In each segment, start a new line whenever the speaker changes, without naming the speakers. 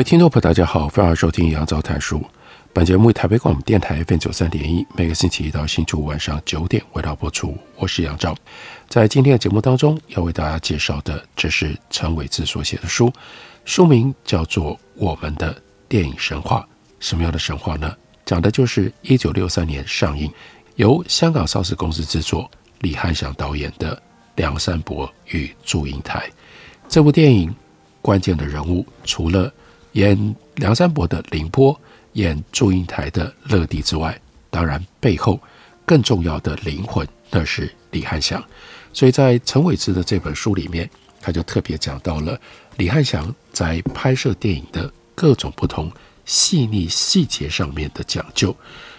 位听众朋友，大家好，欢迎收听杨照谈书。本节目以台北广播电台 FM 九三点一，每个星期一到星期五晚上九点为大家播出。我是杨照，在今天的节目当中，要为大家介绍的，这是陈伟志所写的书，书名叫做《我们的电影神话》。什么样的神话呢？讲的就是一九六三年上映，由香港邵氏公司制作，李翰祥导演的《梁山伯与祝英台》。这部电影关键的人物，除了演梁山伯的凌波，演祝英台的乐地之外，当然背后更重要的灵魂，那是李翰祥。所以在陈伟之的这本书里面，他就特别讲到了李翰祥在拍摄电影的各种不同细腻细节上面的讲究。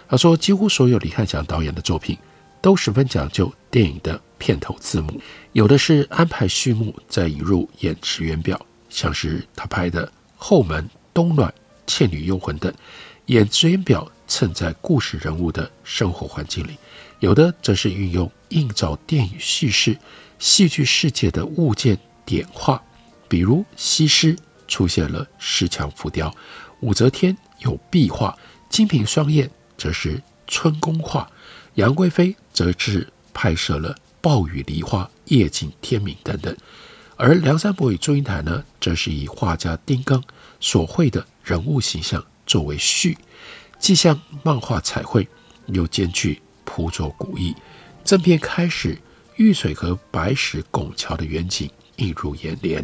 他说，几乎所有李翰祥导演的作品都十分讲究电影的片头字幕，有的是安排序幕，再引入演职员表，像是他拍的。后门、冬暖、倩女幽魂等，演职员表衬在故事人物的生活环境里；有的则是运用映照电影叙事、戏剧世界的物件点画，比如西施出现了石墙浮雕，武则天有壁画，金瓶双燕则是春宫画，杨贵妃则是拍摄了暴雨梨花、夜景天明等等。而梁山伯与祝英台呢，则是以画家丁刚所绘的人物形象作为序，既像漫画彩绘，又兼具朴拙古意。正片开始，玉水河白石拱桥的远景映入眼帘，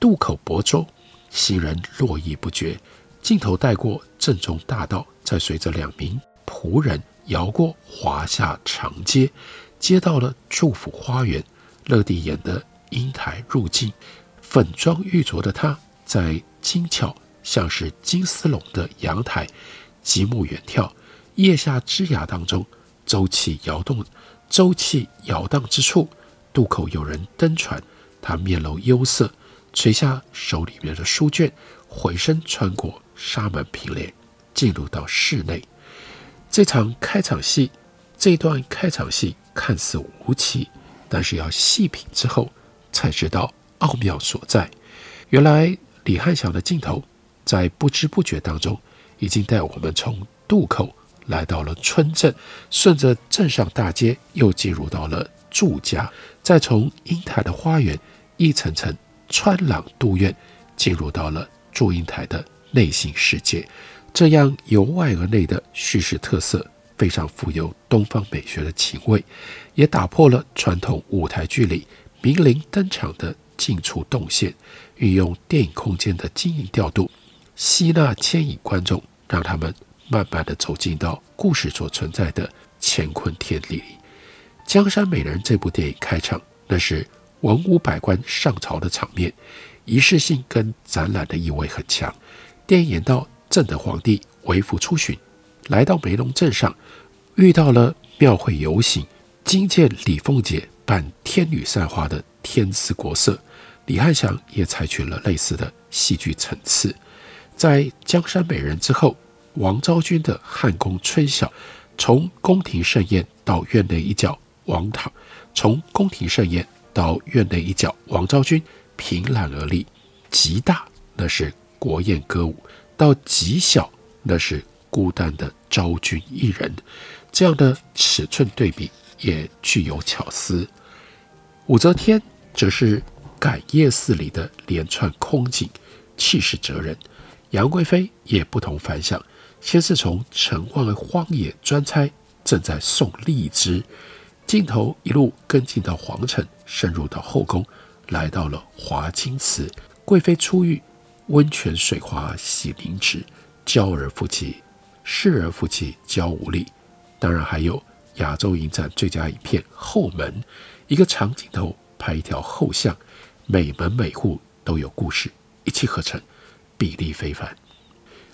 渡口泊舟，行人络绎不绝。镜头带过正中大道，再随着两名仆人摇过华夏长街，接到了祝福花园。乐地演的。英台入镜，粉妆玉琢的她在精巧像是金丝笼的阳台，极目远眺。腋下枝桠当中，舟气摇动，舟气摇荡之处，渡口有人登船。她面露忧色，垂下手里面的书卷，回身穿过纱门楯帘，进入到室内。这场开场戏，这段开场戏看似无奇，但是要细品之后。才知道奥妙所在。原来李翰祥的镜头在不知不觉当中，已经带我们从渡口来到了村镇，顺着镇上大街又进入到了祝家，再从英台的花园一层层穿廊渡院，进入到了祝英台的内心世界。这样由外而内的叙事特色，非常富有东方美学的情味，也打破了传统舞台剧里。明伶登场的进出动线，运用电影空间的经营调度，吸纳牵引观众，让他们慢慢地走进到故事所存在的乾坤天地里。《江山美人》这部电影开场，那是文武百官上朝的场面，仪式性跟展览的意味很强。电影演到正德皇帝微服出巡，来到梅龙镇上，遇到了庙会游行，惊见李凤姐。扮天女散花的天姿国色，李翰祥也采取了类似的戏剧层次。在《江山美人》之后，王昭君的汉宫春晓，从宫廷盛宴到院内一角，王堂；从宫廷盛宴到院内一角，王昭君凭栏而立；极大那是国宴歌舞，到极小那是孤单的昭君一人。这样的尺寸对比也具有巧思。武则天则是感业寺里的连串空景，气势哲人；杨贵妃也不同凡响，先是从城外荒野专差，正在送荔枝，镜头一路跟进到皇城，深入到后宫，来到了华清池，贵妃出浴，温泉水滑洗灵脂，娇儿夫妻，侍儿夫妻娇无力。当然还有亚洲影展最佳影片《后门》。一个长镜头拍一条后巷，每门每户都有故事，一气呵成，比例非凡。《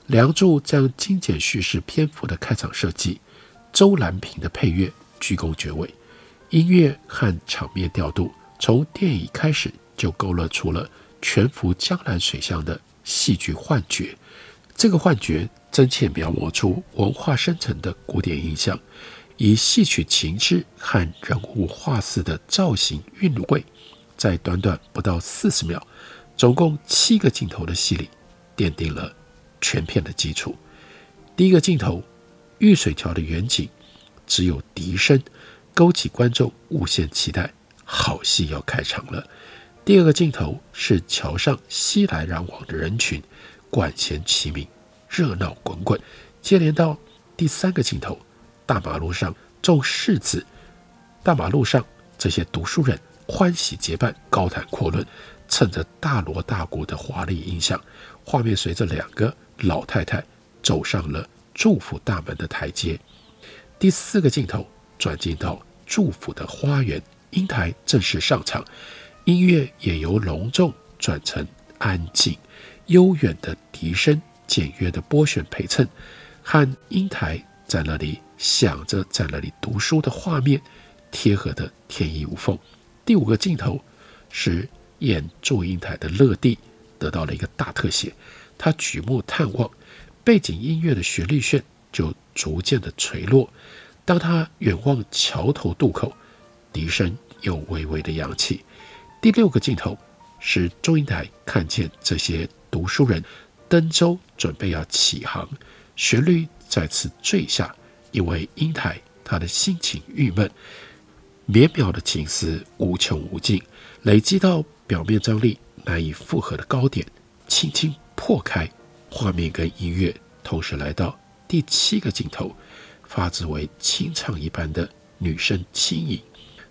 梁祝》这样精简叙事篇幅的开场设计，周蓝萍的配乐居功厥伟，音乐和场面调度从电影开始就勾勒出了全幅江南水乡的戏剧幻觉。这个幻觉真切描摹出文化深层的古典印象，以戏曲情致和人物画似的造型韵味，在短短不到四十秒，总共七个镜头的戏里，奠定了全片的基础。第一个镜头，玉水桥的远景，只有笛声，勾起观众无限期待，好戏要开场了。第二个镜头是桥上熙来攘往的人群。管弦齐鸣，热闹滚滚。接连到第三个镜头，大马路上种柿子，大马路上这些读书人欢喜结伴，高谈阔论，趁着大锣大鼓的华丽音响，画面随着两个老太太走上了祝福大门的台阶。第四个镜头转进到祝福的花园，英台正式上场，音乐也由隆重转成安静。悠远的笛声、简约的拨弦陪衬，和英台在那里想着、在那里读书的画面贴合得天衣无缝。第五个镜头是演祝英台的乐蒂得到了一个大特写，他举目探望，背景音乐的旋律线就逐渐的垂落。当他远望桥头渡口，笛声又微微的扬起。第六个镜头是祝英台看见这些。读书人登舟准备要起航，旋律再次坠下，因为英台他的心情郁闷，绵绵的情思无穷无尽，累积到表面张力难以负荷的高点，轻轻破开，画面跟音乐同时来到第七个镜头，发自为清唱一般的女声轻吟，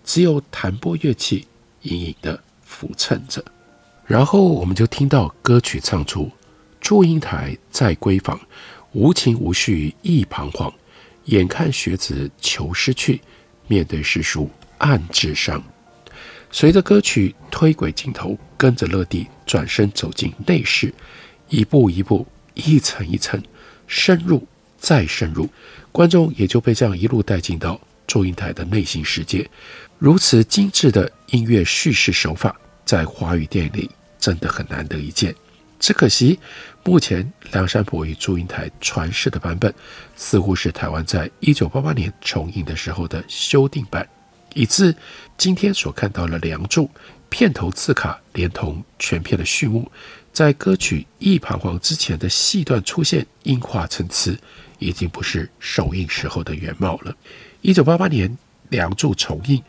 只有弹拨乐器隐隐的抚衬着。然后我们就听到歌曲唱出：“祝英台再闺房，无情无绪意彷徨。眼看学子求师去，面对诗书暗自伤。”随着歌曲推轨镜头，跟着乐蒂转身走进内室，一步一步，一层一层，深入再深入，观众也就被这样一路带进到祝英台的内心世界。如此精致的音乐叙事手法。在华语电影里，真的很难得一见。只可惜，目前梁山伯与祝英台传世的版本，似乎是台湾在一九八八年重映的时候的修订版，以致今天所看到的《梁祝》片头字卡，连同全片的序幕，在歌曲《意彷徨》之前的戏段出现音画参差，已经不是首映时候的原貌了。一九八八年《梁祝》重映，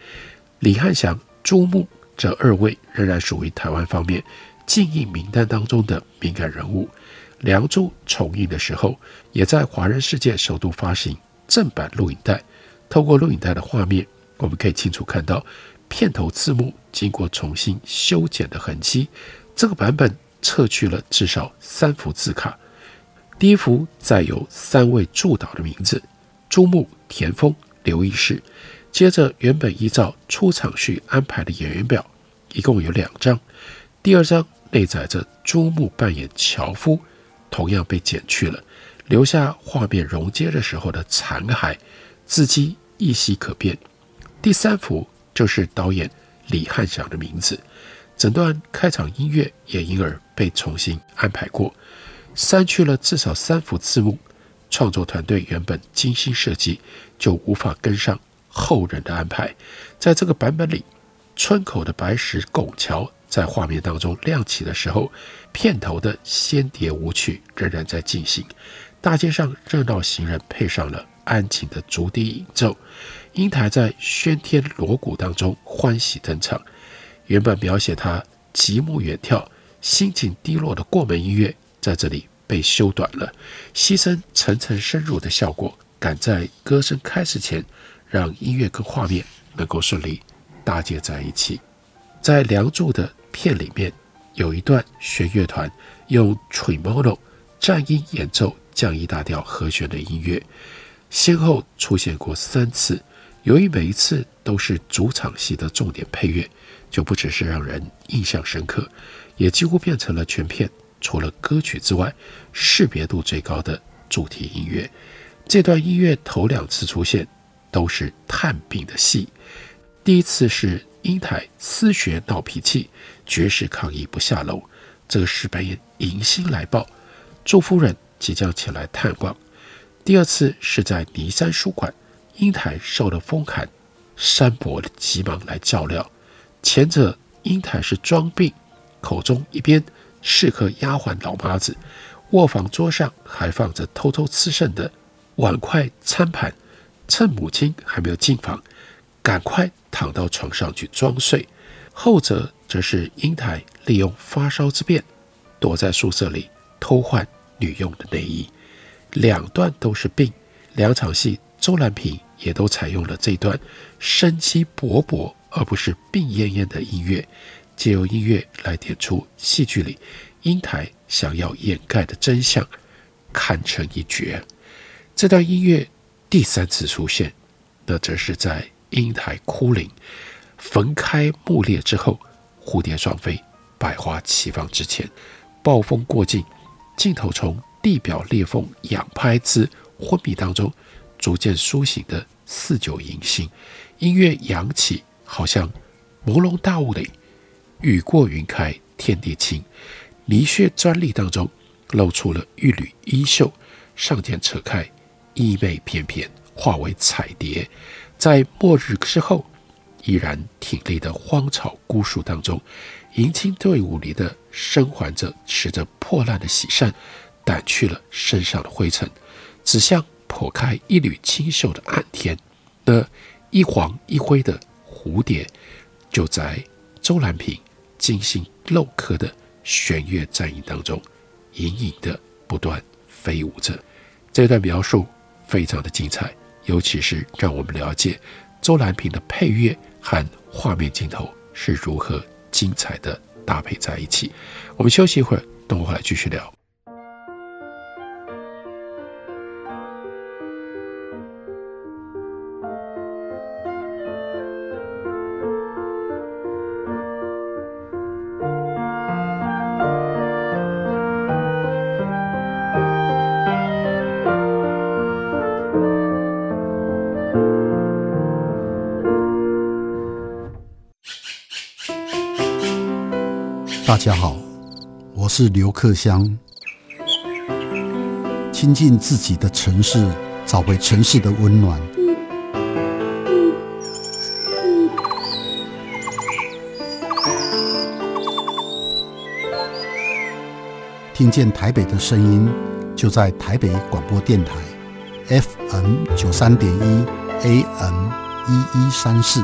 李翰祥、朱木。这二位仍然属于台湾方面禁映名单当中的敏感人物。《梁祝》重映的时候，也在华人世界首度发行正版录影带。透过录影带的画面，我们可以清楚看到片头字幕经过重新修剪的痕迹。这个版本撤去了至少三幅字卡，第一幅载有三位助导的名字：朱木、田丰、刘义士。接着，原本依照出场序安排的演员表，一共有两张。第二张内载着朱木扮演樵夫，同样被剪去了，留下画面融接的时候的残骸，字迹依稀可辨。第三幅就是导演李翰祥的名字，整段开场音乐也因而被重新安排过，删去了至少三幅字幕。创作团队原本精心设计，就无法跟上。后人的安排，在这个版本里，村口的白石拱桥在画面当中亮起的时候，片头的仙蝶舞曲仍然在进行。大街上热闹行人配上了安静的竹笛演奏，英台在喧天锣鼓当中欢喜登场。原本描写他极目远眺、心情低落的过门音乐，在这里被修短了，牺牲层层深入的效果，赶在歌声开始前。让音乐跟画面能够顺利搭接在一起。在《梁祝》的片里面，有一段弦乐团用 tremolo 战音演奏降 E 大调和弦的音乐，先后出现过三次，由于每一次都是主场戏的重点配乐，就不只是让人印象深刻，也几乎变成了全片除了歌曲之外识别度最高的主题音乐。这段音乐头两次出现都是探病的戏，第一次是英台思学闹脾气，绝食抗议不下楼，这个时扮演迎新来报，祝夫人即将前来探望。第二次是在尼山书馆。英台受了风寒，山伯急忙来照料。前者英台是装病，口中一边侍客丫鬟老妈子，卧房桌上还放着偷偷吃剩的碗筷餐盘，趁母亲还没有进房，赶快躺到床上去装睡。后者则是英台利用发烧之便，躲在宿舍里偷换女用的内衣。两段都是病，两场戏。周兰萍也都采用了这段生机勃勃而不是病恹恹的音乐，借由音乐来点出戏剧里英台想要掩盖的真相，堪称一绝。这段音乐第三次出现，那则是在英台哭灵、坟开墓裂之后，蝴蝶双飞、百花齐放之前，暴风过境，镜头从地表裂缝仰拍之昏迷当中。逐渐苏醒的四九迎新，音乐扬起，好像朦胧大雾里，雨过云开，天地清。泥穴专利当中露出了一缕衣袖，上前扯开，衣袂翩翩，化为彩蝶。在末日之后，依然挺立的荒草孤树当中，迎亲队伍里的生还者持着破烂的喜扇，掸去了身上的灰尘，指向。破开一缕清秀的暗天，那一黄一灰的蝴蝶，就在周兰萍精心镂刻的弦乐战音当中，隐隐的不断飞舞着。这段描述非常的精彩，尤其是让我们了解周兰萍的配乐和画面镜头是如何精彩的搭配在一起。我们休息一会儿，等会回来继续聊。
是刘克襄。亲近自己的城市，找回城市的温暖。听见台北的声音，就在台北广播电台，FM 九三点一，AM 一一三四。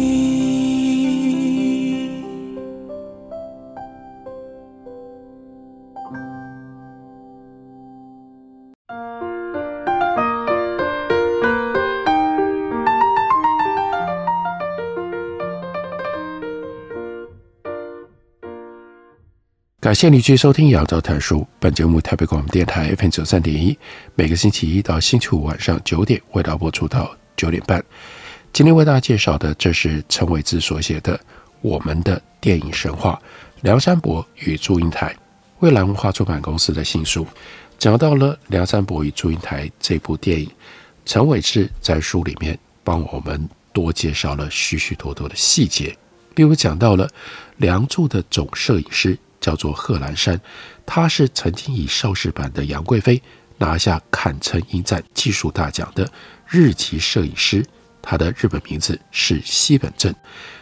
感谢你继续收听《杨照谈书》。本节目台北广播电台 FM 九三点一，每个星期一到星期五晚上九点为大家播出到九点半。今天为大家介绍的，这是陈伟志所写的《我们的电影神话》，梁山伯与祝英台，蔚蓝文化出版公司的新书，讲到了梁山伯与祝英台这部电影。陈伟志在书里面帮我们多介绍了许许多多的细节，例如讲到了梁祝的总摄影师。叫做贺兰山，他是曾经以邵氏版的杨贵妃拿下坎城影展技术大奖的日籍摄影师，他的日本名字是西本正。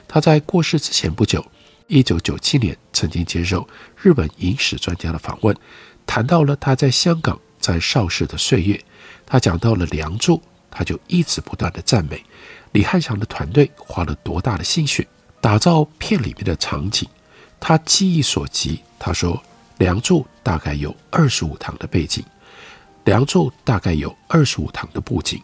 他在过世之前不久，一九九七年曾经接受日本影史专家的访问，谈到了他在香港在邵氏的岁月。他讲到了《梁祝》，他就一直不断地赞美李翰祥的团队花了多大的心血打造片里面的场景。他记忆所及，他说《梁祝》大概有二十五堂的背景，《梁祝》大概有二十五堂的布景。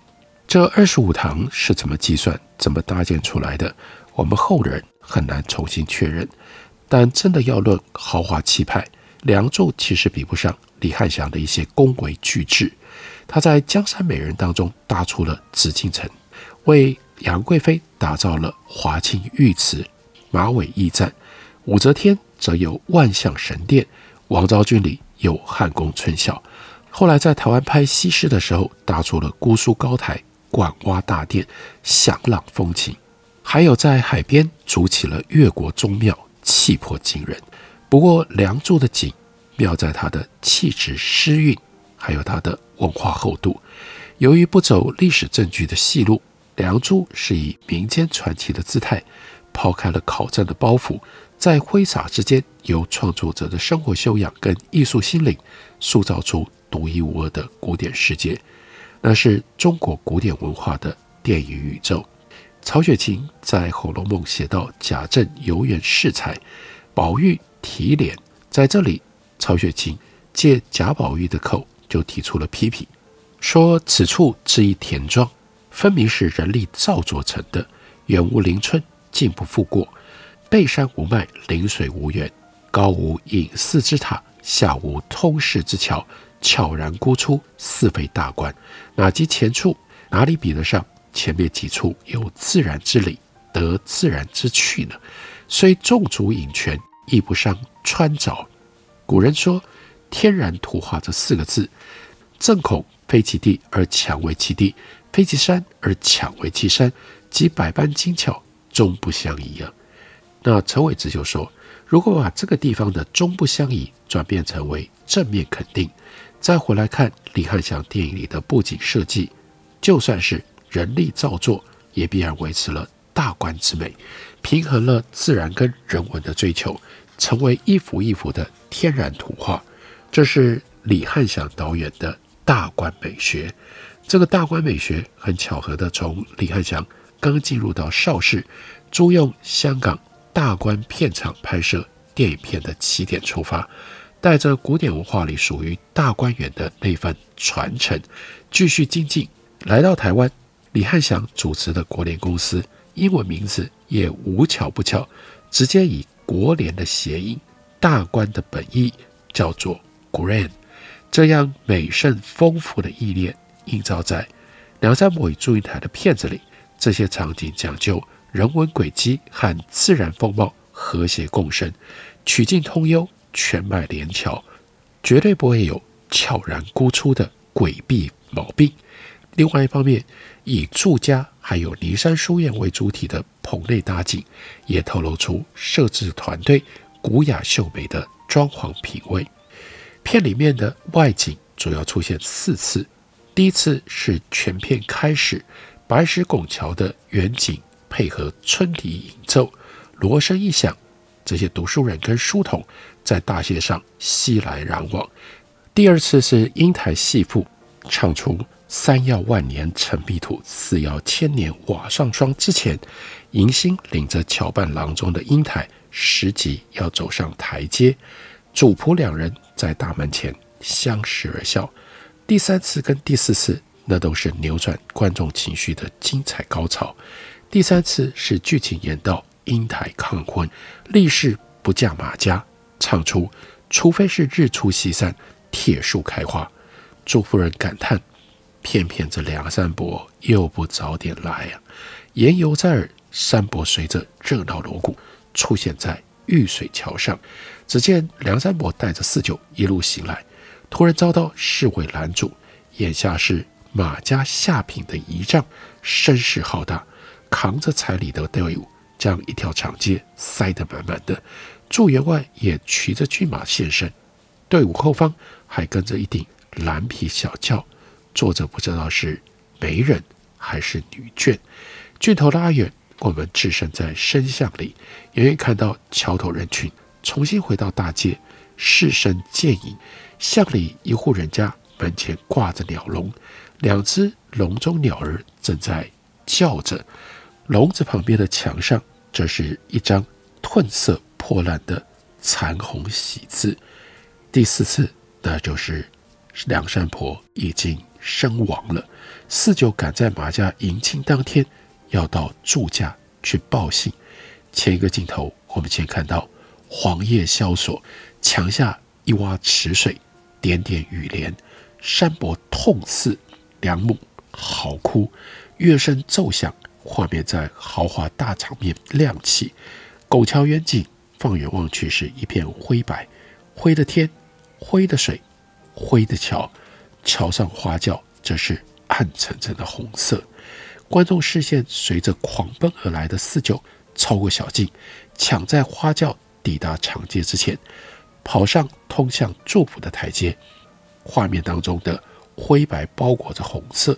这二十五堂是怎么计算、怎么搭建出来的？我们后人很难重新确认。但真的要论豪华气派，《梁祝》其实比不上李翰祥的一些宫闱巨制。他在《江山美人》当中搭出了紫禁城，为杨贵妃打造了华清御瓷、马嵬驿站；武则天则有万象神殿，王昭君里有汉宫春晓。后来在台湾拍西施的时候，搭出了姑苏高台。管洼大殿，响朗风情，还有在海边筑起了越国宗庙，气魄惊人。不过，梁祝的景妙在它的气质诗韵，还有它的文化厚度。由于不走历史证据的细路，梁祝是以民间传奇的姿态，抛开了考证的包袱，在挥洒之间，由创作者的生活修养跟艺术心灵，塑造出独一无二的古典世界。那是中国古典文化的电影宇宙。曹雪芹在《红楼梦》写到贾政游园试才，宝玉提弣，在这里，曹雪芹借贾宝玉的口就提出了批评，说此处之一田庄，分明是人力造作成的，远无邻村，近不复过，背山无脉，临水无源，高无隐寺之塔，下无通市之桥。悄然孤出，似非大观。哪及前处？哪里比得上前面几处有自然之理，得自然之趣呢？虽纵足隐泉，亦不伤川沼。古人说“天然图画”这四个字，正恐非其地而强为其地，非其山而强为其山，即百般精巧，终不相宜啊。那陈伟之就说，如果把这个地方的“终不相宜”转变成为正面肯定。再回来看李翰祥电影里的布景设计，就算是人力造作，也必然维持了大观之美，平衡了自然跟人文的追求，成为一幅一幅的天然图画。这是李翰祥导演的大观美学。这个大观美学很巧合的从李翰祥刚进入到邵氏，租用香港大观片场拍摄电影片的起点出发。带着古典文化里属于大观园的那份传承，继续精进。来到台湾，李翰祥主持的国联公司，英文名字也无巧不巧，直接以国联的谐音，大观的本意叫做 Grand。这样美胜丰富的意念，映照在《梁山伯与祝英台》的片子里。这些场景讲究人文轨迹和自然风貌和谐共生，曲径通幽。全脉连桥，绝对不会有悄然孤出的诡秘毛病。另外一方面，以祝家还有尼山书院为主体的棚内搭景，也透露出摄制团队古雅秀美的装潢品味。片里面的外景主要出现四次，第一次是全片开始，白石拱桥的远景配合春笛演奏，锣声一响，这些读书人跟书童。在大街上熙来攘往。第二次是英台戏赋，唱出“三要万年尘壁土，四要千年瓦上霜”之前，迎新领着乔伴郎中的英台，时即要走上台阶，主仆两人在大门前相视而笑。第三次跟第四次，那都是扭转观众情绪的精彩高潮。第三次是剧情演到英台抗婚，立誓不嫁马家。唱出，除非是日出西山，铁树开花。祝夫人感叹：偏偏这梁山伯又不早点来、啊！言犹在耳，山伯随着热闹锣鼓出现在玉水桥上。只见梁山伯带着四九一路行来，突然遭到侍卫拦住。眼下是马家下品的仪仗，声势浩大，扛着彩礼的队伍将一条长街塞得满满的。祝员外也骑着骏马现身，队伍后方还跟着一顶蓝皮小轿，坐着不知道是媒人还是女眷。镜头拉远，我们置身在深巷里，远远看到桥头人群重新回到大街，市声渐隐。巷里一户人家门前挂着鸟笼，两只笼中鸟儿正在叫着。笼子旁边的墙上，这是一张褪色破烂的残红喜字。第四次，那就是梁山泊已经身亡了。四九赶在马家迎亲当天，要到祝家去报信。前一个镜头，我们先看到黄叶萧索，墙下一洼池水，点点雨帘，山伯痛似梁母，嚎哭，乐声奏响。画面在豪华大场面亮起，拱桥远景，放眼望去是一片灰白，灰的天，灰的水，灰的桥，桥上花轿则是暗沉沉的红色。观众视线随着狂奔而来的四九超过小径，抢在花轿抵达长街之前，跑上通向祝福的台阶。画面当中的灰白包裹着红色。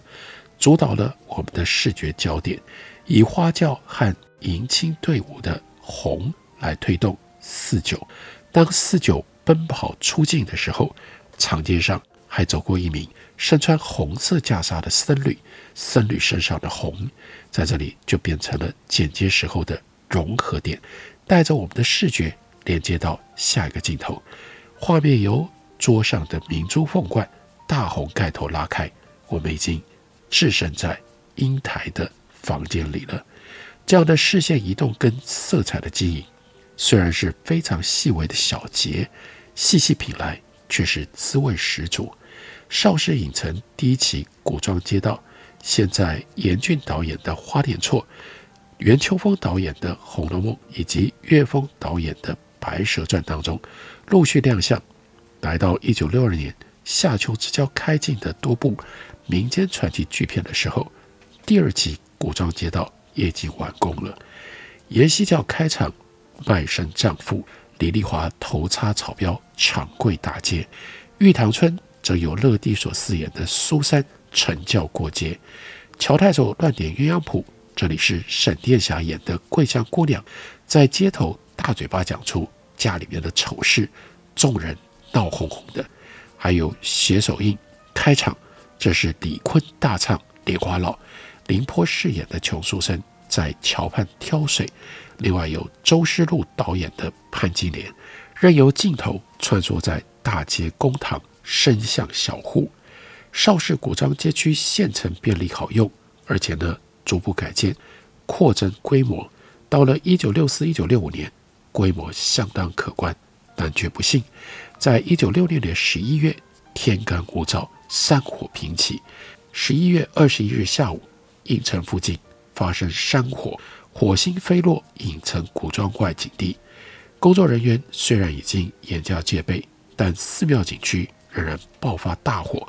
主导了我们的视觉焦点，以花轿和迎亲队伍的红来推动四九。当四九奔跑出境的时候，长街上还走过一名身穿红色袈裟的僧侣，僧侣身上的红在这里就变成了剪接时候的融合点，带着我们的视觉连接到下一个镜头。画面由桌上的明珠凤冠大红盖头拉开，我们已经。置身在英台的房间里了，这样的视线移动跟色彩的经营，虽然是非常细微的小节，细细品来却是滋味十足。邵氏影城第一期古装街道，现在严俊导演的《花田错》，袁秋风导演的《红楼梦》，以及岳峰导演的《白蛇传》当中陆续亮相。来到一九六二年夏秋之交开镜的多部。民间传奇巨片的时候，第二集古装街道也已经完工了。阎锡教开场，卖身丈夫李丽华头插草标长跪大街，玉堂春则由乐蒂所饰演的苏三乘轿过街。乔太守乱点鸳鸯谱，这里是沈殿霞演的桂香姑娘在街头大嘴巴讲出家里面的丑事，众人闹哄哄的。还有写手印开场。这是李坤大唱《莲花落》，凌波饰演的穷书生在桥畔挑水。另外有周诗露导演的《潘金莲》，任由镜头穿梭在大街公堂、伸向小户。邵氏古装街区现成便利好用，而且呢逐步改建、扩增规模。到了一九六四、一九六五年，规模相当可观，但却不幸，在一九六六年十一月，天干物燥。山火频起，十一月二十一日下午，影城附近发生山火，火星飞落影城古装外景地。工作人员虽然已经严加戒备，但寺庙景区仍然爆发大火，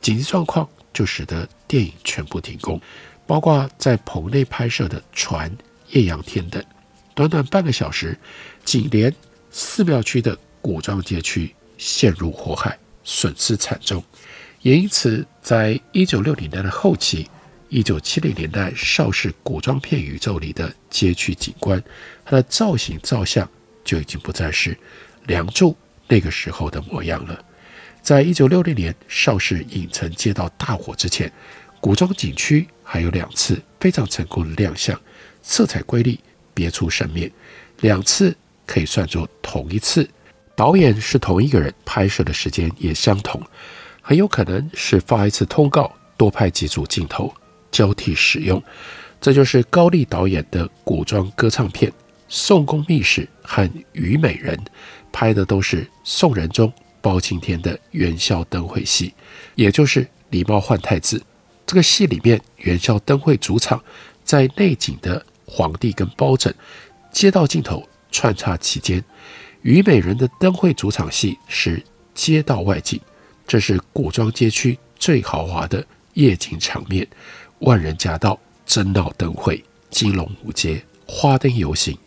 紧急状况就使得电影全部停工，包括在棚内拍摄的《船》《艳阳天》等。短短半个小时，紧连寺庙区的古装街区陷入火海，损失惨重。也因此，在一九六零年的后期，一九七零年代邵氏古装片宇宙里的街区景观，它的造型造像就已经不再是《梁祝》那个时候的模样了。在一九六零年邵氏影城街道大火之前，古装景区还有两次非常成功的亮相，色彩瑰丽，别出生面。两次可以算作同一次，导演是同一个人，拍摄的时间也相同。很有可能是发一次通告，多拍几组镜头交替使用。这就是高丽导演的古装歌唱片《宋宫秘史》和《虞美人》，拍的都是宋仁宗、包青天的元宵灯会戏，也就是狸猫换太子。这个戏里面，元宵灯会主场在内景的皇帝跟包拯，街道镜头穿插其间；《虞美人》的灯会主场戏是街道外景。这是古装街区最豪华的夜景场面，万人夹道，争闹灯会，金龙舞街，花灯游行，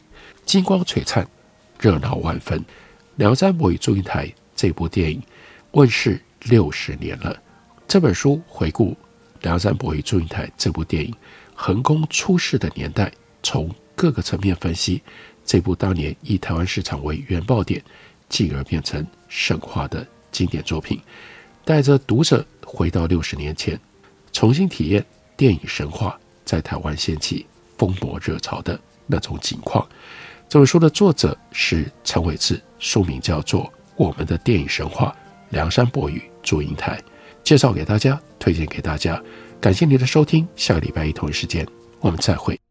金光璀璨，热闹万分。《梁山伯与祝英台》这部电影问世六十年了。这本书回顾《梁山伯与祝英台》这部电影横空出世的年代，从各个层面分析这部当年以台湾市场为原爆点，进而变成神话的经典作品，带着读者回到六十年前，重新体验电影神话在台湾掀起风魔热潮的那种景况。这本书的作者是陈伟志，书名叫做《我们的电影神话》，梁山伯与祝英台，介绍给大家，推荐给大家。感谢您的收听，下个礼拜一同一时间我们再会。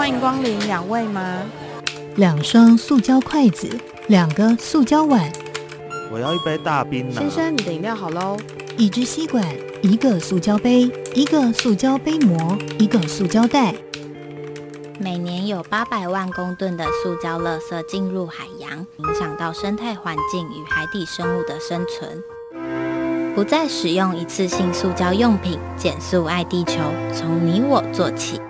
欢迎光临，两位吗？
两双塑胶筷子，两个塑胶碗。
我要一杯大冰。
先生，你的饮料好喽。
一支吸管，一个塑胶杯，一个塑胶杯膜，一个塑胶袋。
每年有八百万公吨的塑胶垃圾进入海洋，影响到生态环境与海底生物的生存。不再使用一次性塑胶用品，减速爱地球，从你我做起。